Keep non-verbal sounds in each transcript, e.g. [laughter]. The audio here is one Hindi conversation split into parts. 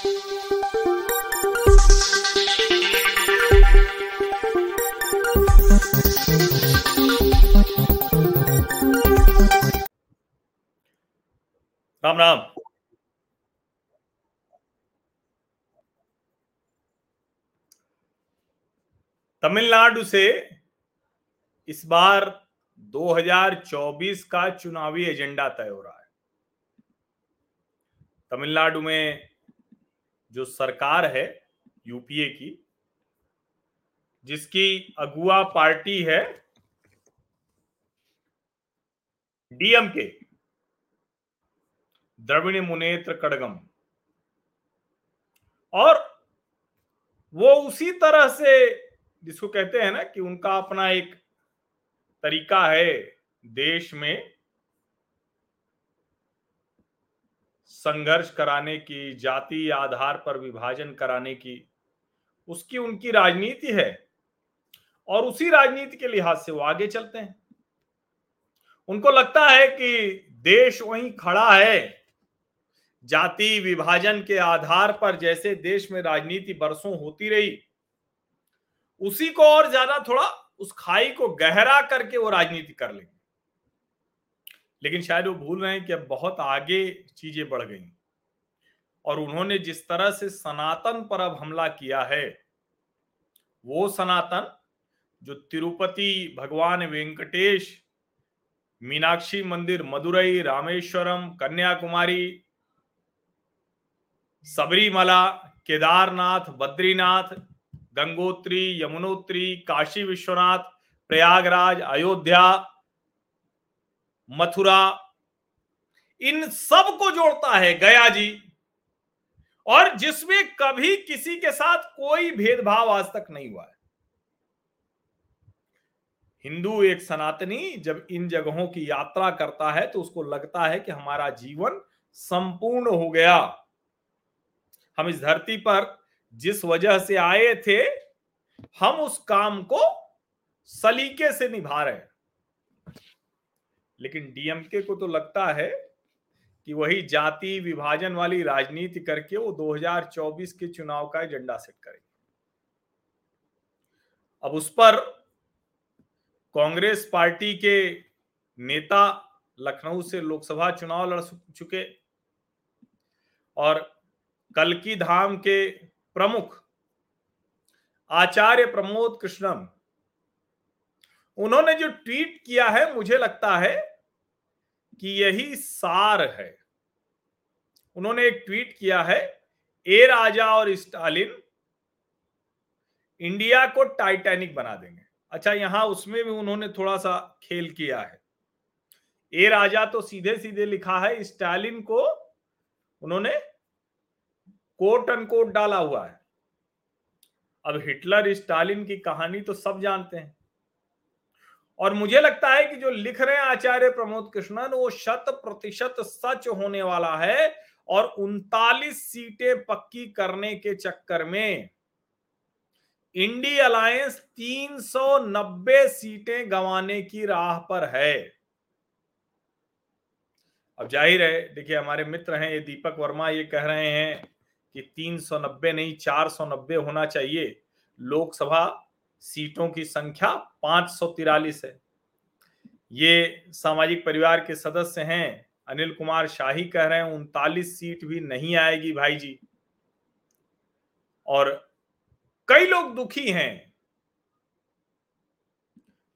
राम राम। तमिलनाडु से इस बार 2024 का चुनावी एजेंडा तय हो रहा है। तमिलनाडु में जो सरकार है यूपीए की, जिसकी अगुआ पार्टी है डीएमके द्रविड़ मुनेत्र कड़गम। और वो उसी तरह से जिसको कहते हैं ना कि उनका अपना एक तरीका है देश में संघर्ष कराने की, जाति आधार पर विभाजन कराने की, उसकी उनकी राजनीति है। और उसी राजनीति के लिहाज से वो आगे चलते हैं। उनको लगता है कि देश वहीं खड़ा है। जाति विभाजन के आधार पर जैसे देश में राजनीति बरसों होती रही, उसी को और ज़्यादा थोड़ा उस खाई को गहरा करके वो राजनीति कर लेंगे। लेकिन शायद वो भूल रहे हैं कि अब बहुत आगे चीज़ें बढ़ गई। और उन्होंने जिस तरह से सनातन पर अब हमला किया है, वो सनातन, जो तिरुपति भगवान वेंकटेश, मीनाक्षी मंदिर, मदुरई, रामेश्वरम, कन्याकुमारी, सबरीमला, केदारनाथ, बद्रीनाथ, गंगोत्री, यमुनोत्री, काशी विश्वनाथ, प्रयागराज, अयोध्या मथुरा, इन सबको जोड़ता है गया जी। और जिसमें कभी किसी के साथ कोई भेदभाव आज तक नहीं हुआ है। हिंदू एक सनातनी जब इन जगहों की यात्रा करता है तो उसको लगता है कि हमारा जीवन संपूर्ण हो गया। हम इस धरती पर जिस वजह से आए थे, हम उस काम को सलीके से निभा रहे हैं। लेकिन डीएमके को तो लगता है कि वही जाति विभाजन वाली राजनीति करके वो 2024 के चुनाव का एजेंडा सेट करेंगे। अब उस पर कांग्रेस पार्टी के नेता लखनऊ से लोकसभा चुनाव लड़ चुके और कलकी धाम के प्रमुख आचार्य प्रमोद कृष्णम, उन्होंने जो ट्वीट किया है, मुझे लगता है कि यही सार है। उन्होंने एक ट्वीट किया है, ए राजा और स्टालिन, इंडिया को टाइटैनिक बना देंगे। अच्छा यहाँ उसमें भी उन्होंने थोड़ा सा खेल किया है। ए राजा तो सीधे सीधे लिखा है, स्टालिन को उन्होंने कोट अनकोट डाला हुआ है। अब हिटलर, स्टालिन की कहानी तो सब जानते हैं। और मुझे लगता है कि जो लिख रहे हैं आचार्य प्रमोद कृष्णन, वो शत प्रतिशत सच होने वाला है और उनतालीस सीटें पक्की करने के चक्कर में इंडी अलायंस 390 सीटें गंवाने की राह पर है। अब ज़ाहिर है देखिए हमारे मित्र हैं, ये दीपक वर्मा ये कह रहे हैं कि 390 नहीं 490 होना चाहिए। लोकसभा सीटों की संख्या पाँच सौ तिरालीस है। ये सामाजिक परिवार के सदस्य हैं। अनिल कुमार शाही कह रहे हैं, उनतालीस सीट भी नहीं आएगी भाई जी। और कई लोग दुखी हैं।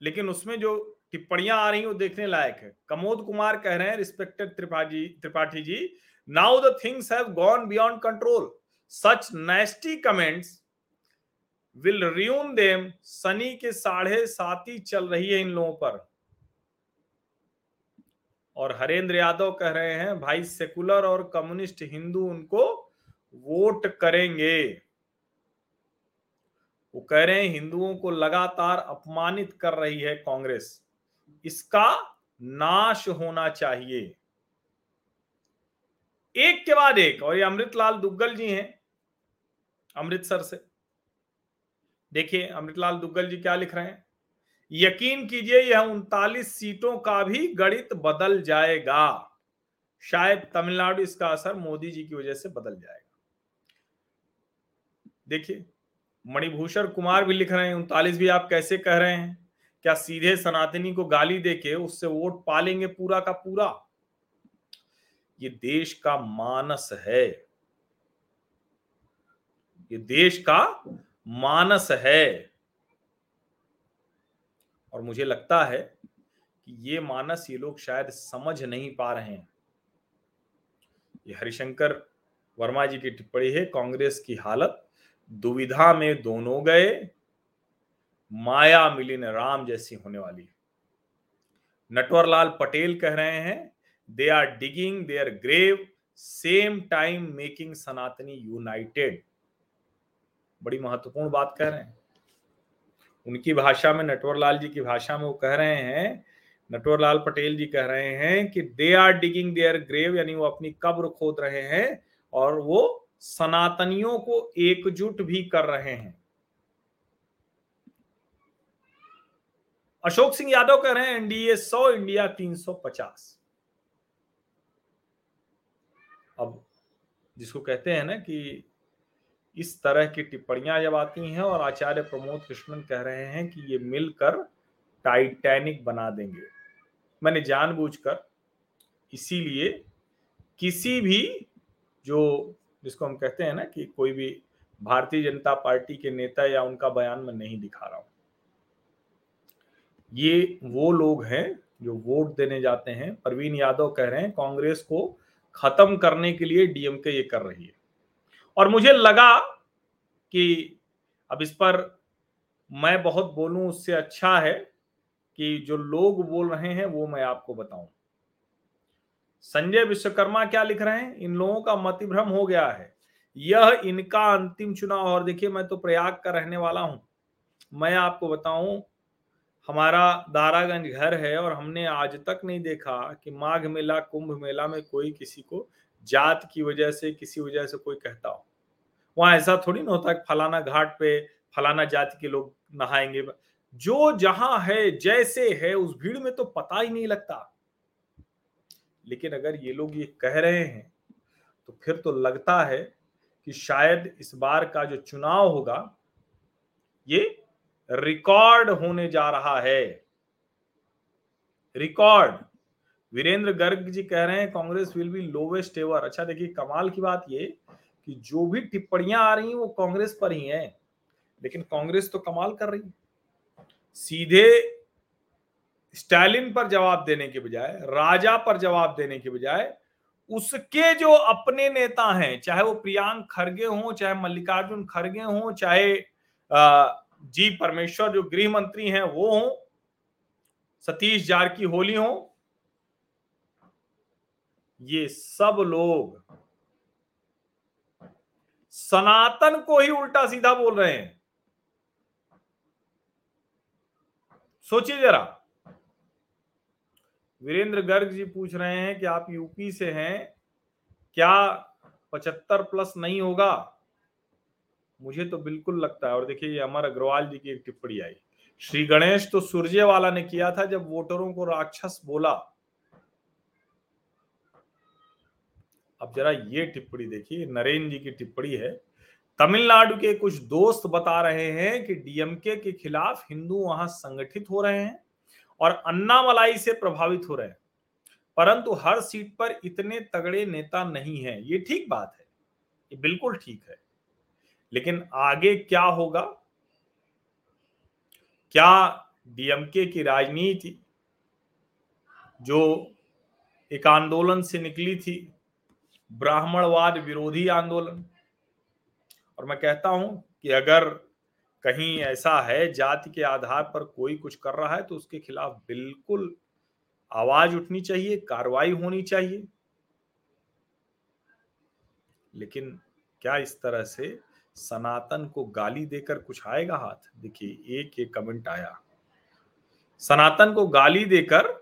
लेकिन उसमें जो टिप्पणियाँ आ रही वो देखने लायक है। कमोद कुमार कह रहे हैं, respected Tripathi Tripathi ji now the things have gone beyond control such nasty comments will ruin them, Sunny के साढ़े साथी चल रही है इन लोगों पर। और हरेंद्र यादव कह रहे हैं, भाई, सेकुलर और कम्युनिस्ट हिंदू उनको वोट करेंगे। वो कह रहे हैं, हिंदुओं को लगातार अपमानित कर रही है कांग्रेस। इसका नाश होना चाहिए। एक के बाद एक, और ये अमृतलाल दुग्गल जी हैं, अमृतसर से। देखिए अमृतलाल दुग्गल जी क्या लिख रहे हैं? यकीन कीजिए यह उनतालीस सीटों का भी गणित बदल जाएगा। शायद तमिलनाडु इसका असर मोदी जी की वजह से बदल जाएगा। देखिए, मणिभूषण कुमार भी लिख रहे हैं, उनतालीस भी आप कैसे कह रहे हैं? क्या सीधे सनातनी को गाली देके उससे वोट पालेंगे पूरा का पूरा? ये देश का मानस है। ये देश का मानस है। और मुझे लगता है कि ये मानस ये लोग शायद समझ नहीं पा रहे हैं। ये हरिशंकर वर्मा जी की टिप्पणी है, कांग्रेस की हालत, दुविधा में दोनों गए, माया मिलिन राम जैसी होने वाली। नटवरलाल पटेल कह रहे हैं they are digging their grave same time making Sanatani united बड़ी महत्वपूर्ण बात कह रहे हैं। उनकी भाषा में नटवर लाल जी की भाषा में वो कह रहे हैं नटवर लाल पटेल जी कह रहे हैं कि they are digging their grave यानी वो अपनी कब्र खोद रहे हैं और वो सनातनियों को एकजुट भी कर रहे हैं। अशोक सिंह यादव कह रहे हैं एनडीए 100 इंडिया 350 अब जिसको कहते हैं ना कि इस तरह की टिप्पणियाँ जब आती हैं और आचार्य प्रमोद कृष्णन कह रहे हैं कि ये मिलकर टाइटैनिक बना देंगे। मैंने जानबूझकर इसीलिए किसी भी जो जिसको हम कहते हैं ना कि कोई भी भारतीय जनता पार्टी के नेता या उनका बयान मैं नहीं दिखा रहा हूँ। ये वो लोग हैं जो वोट देने जाते हैं। प्रवीण यादव कह रहे हैं, कांग्रेस को खत्म करने के लिए डीएमके ये कर रही है। और मुझे लगा कि अब इस पर मैं बहुत बोलूँ, उससे अच्छा है कि जो लोग बोल रहे हैं, वो मैं आपको बताऊँ। संजय विश्वकर्मा क्या लिख रहे हैं? इन लोगों का मतिभ्रम हो गया है। यह इनका अंतिम चुनाव, और देखिए मैं तो प्रयाग का रहने वाला हूँ। मैं आपको बताऊँ, हमारा दारागंज घर है, और हमने आज तक नहीं देखा कि माघ मेला, कुंभ मेला में कोई किसी को जात की वजह से, किसी वजह से कोई कहता हो। वहाँ ऐसा थोड़ी ना होता कि फलाना घाट पे फलाना जाति के लोग नहाएँगे। जो जहाँ है, जैसे है, उस भीड़ में तो पता ही नहीं लगता। लेकिन अगर ये लोग ये कह रहे हैं तो फिर तो लगता है कि शायद इस बार का जो चुनाव होगा, ये रिकॉर्ड होने जा रहा है। रिकॉर्ड। वीरेंद्र गर्ग जी कह रहे हैं, Congress will be lowest ever अच्छा देखिए, कमाल की बात ये कि जो भी टिप्पणियाँ आ रही हैं, वो कांग्रेस पर ही हैं। लेकिन कांग्रेस तो कमाल कर रही है। सीधे स्टालिन पर जवाब देने के बजाय, राजा पर जवाब देने के बजाय, उसके जो अपने नेता हैं, चाहे वो प्रियांक खड़गे हो, चाहे मल्लिकार्जुन खड़गे हो, चाहे जी परमेश्वर, जो गृह मंत्री हैं, वो हो, सतीश जारकी होली हो ये सब लोग सनातन को ही उल्टा सीधा बोल रहे हैं। सोचिए जरा। वीरेंद्र गर्ग जी पूछ रहे हैं कि आप यूपी से हैं, क्या पचहत्तर प्लस नहीं होगा? मुझे तो बिल्कुल लगता है, और देखिए ये अमर अग्रवाल जी की एक टिप्पणी आई। श्री गणेश तो सूर्यवाला ने किया था जब वोटरों को राक्षस बोला। अब जरा ये टिप्पणी देखिए नरेंद्र जी की टिप्पणी है। तमिलनाडु के कुछ दोस्त बता रहे हैं कि डीएमके के खिलाफ हिंदू वहाँ संगठित हो रहे हैं और अन्नामलाई से प्रभावित हो रहे हैं। परंतु हर सीट पर इतने तगड़े नेता नहीं है। ये ठीक बात है। ये बिल्कुल ठीक है। लेकिन आगे क्या होगा? क्या डीएमके की राजनीति, जो एक आंदोलन से निकली थी ब्राह्मणवाद विरोधी आंदोलन। और मैं कहता हूँ कि अगर कहीं ऐसा है, जाति के आधार पर कोई कुछ कर रहा है तो उसके खिलाफ बिल्कुल आवाज़ उठनी चाहिए, कार्रवाई होनी चाहिए। लेकिन क्या इस तरह से सनातन को गाली देकर कुछ आएगा हाथ? देखिए, एक एक कमेंट आया। सनातन को गाली देकर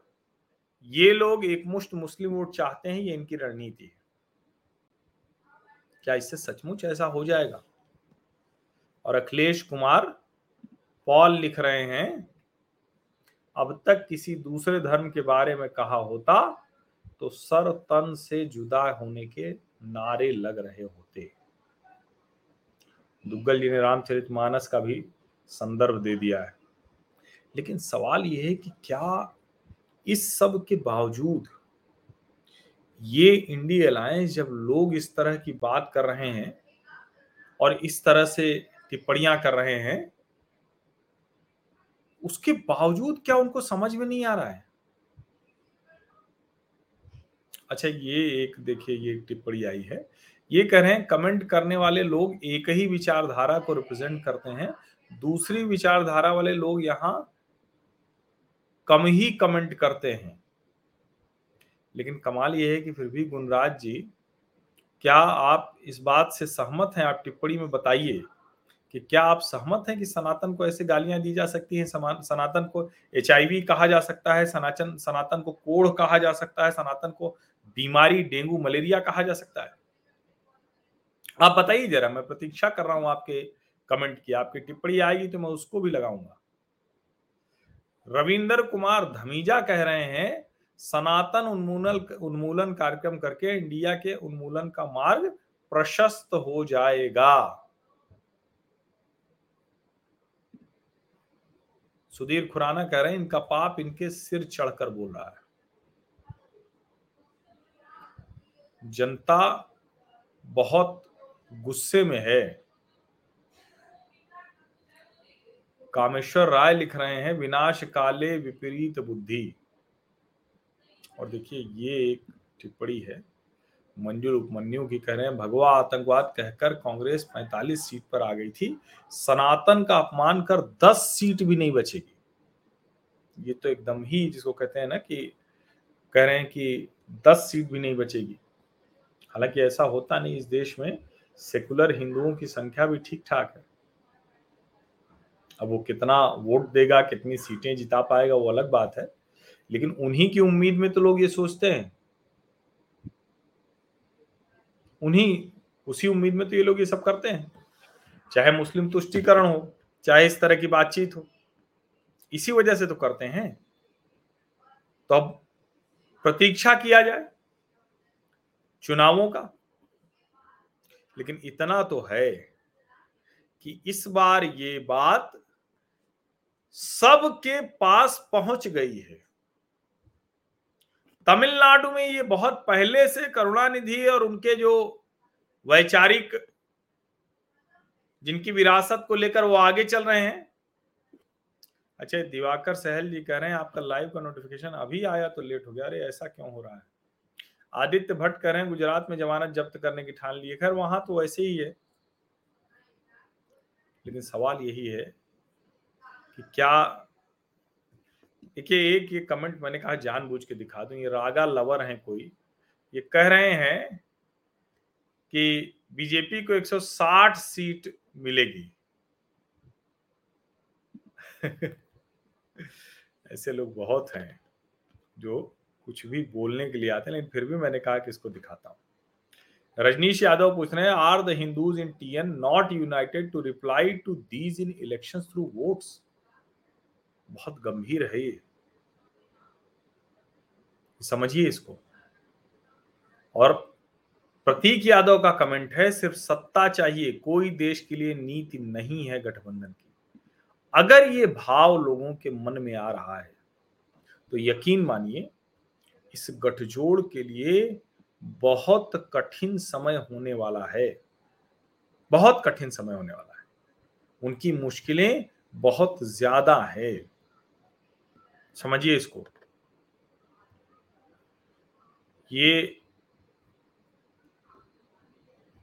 ये लोग एक मुस्लिम वोट चाहते हैं, ये इनकी रणनीति है। क्या इससे सचमुच ऐसा हो जाएगा? और अखिलेश कुमार, पॉल लिख रहे हैं, अब तक किसी दूसरे धर्म के बारे में कहा होता तो सर तन से जुदा होने के नारे लग रहे होते। दुग्गल जी ने रामचरित मानस का भी संदर्भ दे दिया है। लेकिन सवाल यह है कि क्या इस सब के बावजूद ये इंडी अलायंस जब लोग इस तरह की बात कर रहे हैं और इस तरह से टिप्पणियाँ कर रहे हैं, उसके बावजूद क्या उनको समझ में नहीं आ रहा है? अच्छा ये एक, देखिए, ये टिप्पणी आई है। ये कह रहे हैं, कमेंट करने वाले लोग एक ही विचारधारा को रिप्रेजेंट करते हैं। दूसरी विचारधारा वाले लोग यहाँ कम ही कमेंट करते हैं। लेकिन कमाल यह है कि फिर भी गुणराज जी, क्या आप इस बात से सहमत हैं? आप टिप्पणी में बताइए कि क्या आप सहमत हैं कि सनातन को ऐसे गालियाँ दी जा सकती हैं? सनातन को एच कहा जा सकता है सनातन सनातन को कोढ़ कहा जा सकता है, सनातन को बीमारी, डेंगू, मलेरिया कहा जा सकता है? आप बताइए जरा, मैं प्रतीक्षा कर रहा हूँ आपके कमेंट की, आपकी टिप्पणी आएगी तो मैं उसको भी लगाऊँगा। रविंदर कुमार धमीजा कह रहे हैं सनातन उन्मूलन उन्मूलन कार्यक्रम करके इंडिया के उन्मूलन का मार्ग प्रशस्त हो जाएगा। सुधीर खुराना कह रहे हैं, इनका पाप इनके सिर चढ़कर बोल रहा है। जनता बहुत गुस्से में है। कामेश्वर राय लिख रहे हैं, विनाश काले विपरीत बुद्धि। और देखिए, ये एक टिप्पणी है। मंजूर उपमन्यु की कह रहे हैं, भगवा आतंकवाद कहकर कांग्रेस 45 सीट पर आ गई थी। सनातन का अपमान कर 10 सीट भी नहीं बचेगी। ये तो एकदम ही जिसको कहते हैं ना कि कह रहे हैं कि 10 सीट भी नहीं बचेगी। हालाँकि ऐसा होता नहीं इस देश में। सेकुलर हिंदुओं की संख्या भी ठीक ठाक है। अब वो कितना वोट देगा, कितनी सीटें जिता पाएगा, वो अलग बात है। लेकिन उन्हीं की उम्मीद में तो लोग ये सोचते हैं। उन्हीं, उसी उम्मीद में तो ये लोग ये सब करते हैं। चाहे मुस्लिम तुष्टिकरण हो, चाहे इस तरह की बातचीत हो, इसी वजह से तो करते हैं। तो अब प्रतीक्षा किया जाए चुनावों का, लेकिन इतना तो है कि इस बार ये बात सबके पास पहुँच गई है। तमिलनाडु में ये बहुत पहले से करुणानिधि और उनके जो वैचारिक जिनकी विरासत को लेकर वो आगे चल रहे हैं। अच्छा दिवाकर सहल जी कह रहे हैं, आपका लाइव का नोटिफिकेशन अभी आया तो लेट हो गया। अरे, ऐसा क्यों हो रहा है? आदित्य भट्ट कह रहे हैं, गुजरात में जमानत जब्त करने की ठान लिए खैर, वहाँ तो वैसे ही है। लेकिन सवाल यही है कि क्या देखिए, एक ये कमेंट मैंने कहा जानबूझ के दिखा दूँ, ये रागा लवर हैं कोई, ये कह रहे हैं कि बीजेपी को 160 सीट मिलेगी। [laughs] ऐसे लोग बहुत हैं जो कुछ भी बोलने के लिए आते हैं, लेकिन फिर भी मैंने कहा कि इसको दिखाता हूँ। रजनीश यादव पूछ रहे हैं are the Hindus in TN not united to reply to these in election through votes बहुत गंभीर है ये। समझिए इसको। और प्रतीक यादव का कमेंट है, सिर्फ़ सत्ता चाहिए, कोई देश के लिए नीति नहीं है गठबंधन की। अगर ये भाव लोगों के मन में आ रहा है तो यकीन मानिए, इस गठजोड़ के लिए बहुत कठिन समय होने वाला है। बहुत कठिन समय होने वाला है। उनकी मुश्किलें बहुत ज़्यादा है। समझिए इसको। ये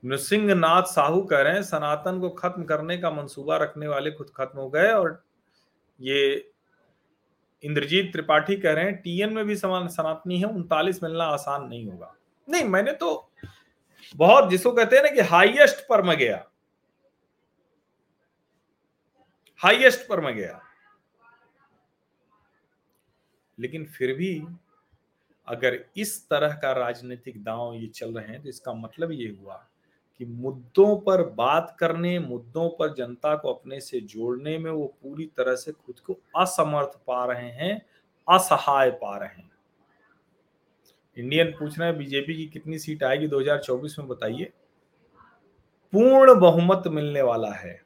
नृसिंह नाथ साहू कह रहे हैं, सनातन को खत्म करने का मंसूबा रखने वाले खुद खत्म हो गए और ये इंद्रजीत त्रिपाठी कह रहे हैं, टीएन में भी समान सनातनी है, उनतालीस मिलना आसान नहीं होगा। नहीं, मैंने तो बहुत जिसको कहते हैं ना कि हाईएस्ट पर मैं गया। हाईएस्ट पर मैं गया। लेकिन फिर भी अगर इस तरह का राजनीतिक दांव ये चल रहे हैं तो इसका मतलब ये हुआ कि मुद्दों पर बात करने, मुद्दों पर जनता को अपने से जोड़ने में वो पूरी तरह से खुद को असमर्थ पा रहे हैं, असहाय पा रहे हैं। इंडियन पूछ रहे हैं, बीजेपी की कितनी सीट आएगी 2024 में बताइए। पूर्ण बहुमत मिलने वाला है।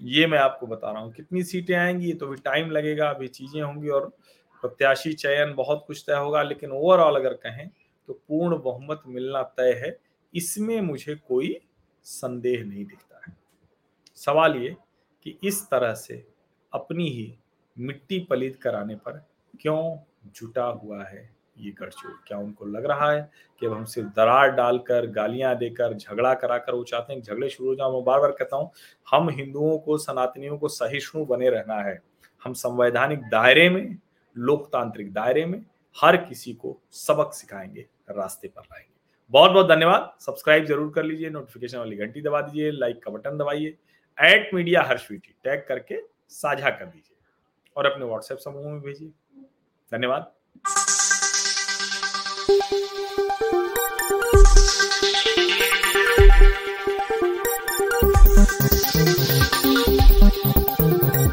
ये मैं आपको बता रहा हूँ, कितनी सीटें आएँगी तो भी टाइम लगेगा, अभी चीज़ें होंगी और प्रत्याशी चयन बहुत कुछ तय होगा, लेकिन ओवरऑल अगर कहें तो पूर्ण बहुमत मिलना तय है। इसमें मुझे कोई संदेह नहीं दिखता है। सवाल ये कि इस तरह से अपनी ही मिट्टी पलित कराने पर क्यों जुटा हुआ है ये गठजोड़ क्या उनको लग रहा है कि अब हम सिर्फ़ दरार डालकर, गालियाँ देकर, झगड़ा कराकर वो चाहते हैं झगड़े शुरू हो जाए? मैं बार बार कहता हूँ, हम हिंदुओं को, सनातनियों को सहिष्णु बने रहना है। हम संवैधानिक दायरे में लोकतांत्रिक दायरे में हर किसी को सबक सिखाएँगे, रास्ते पर लाएँगे। बहुत बहुत धन्यवाद। सब्सक्राइब ज़रूर कर लीजिए नोटिफिकेशन वाली घंटी दबा दीजिए लाइक का बटन दबाइए एट मीडिया हर स्वीटी टैग करके साझा कर दीजिए और अपने व्हाट्सएप समूह में भेजिए। धन्यवाद।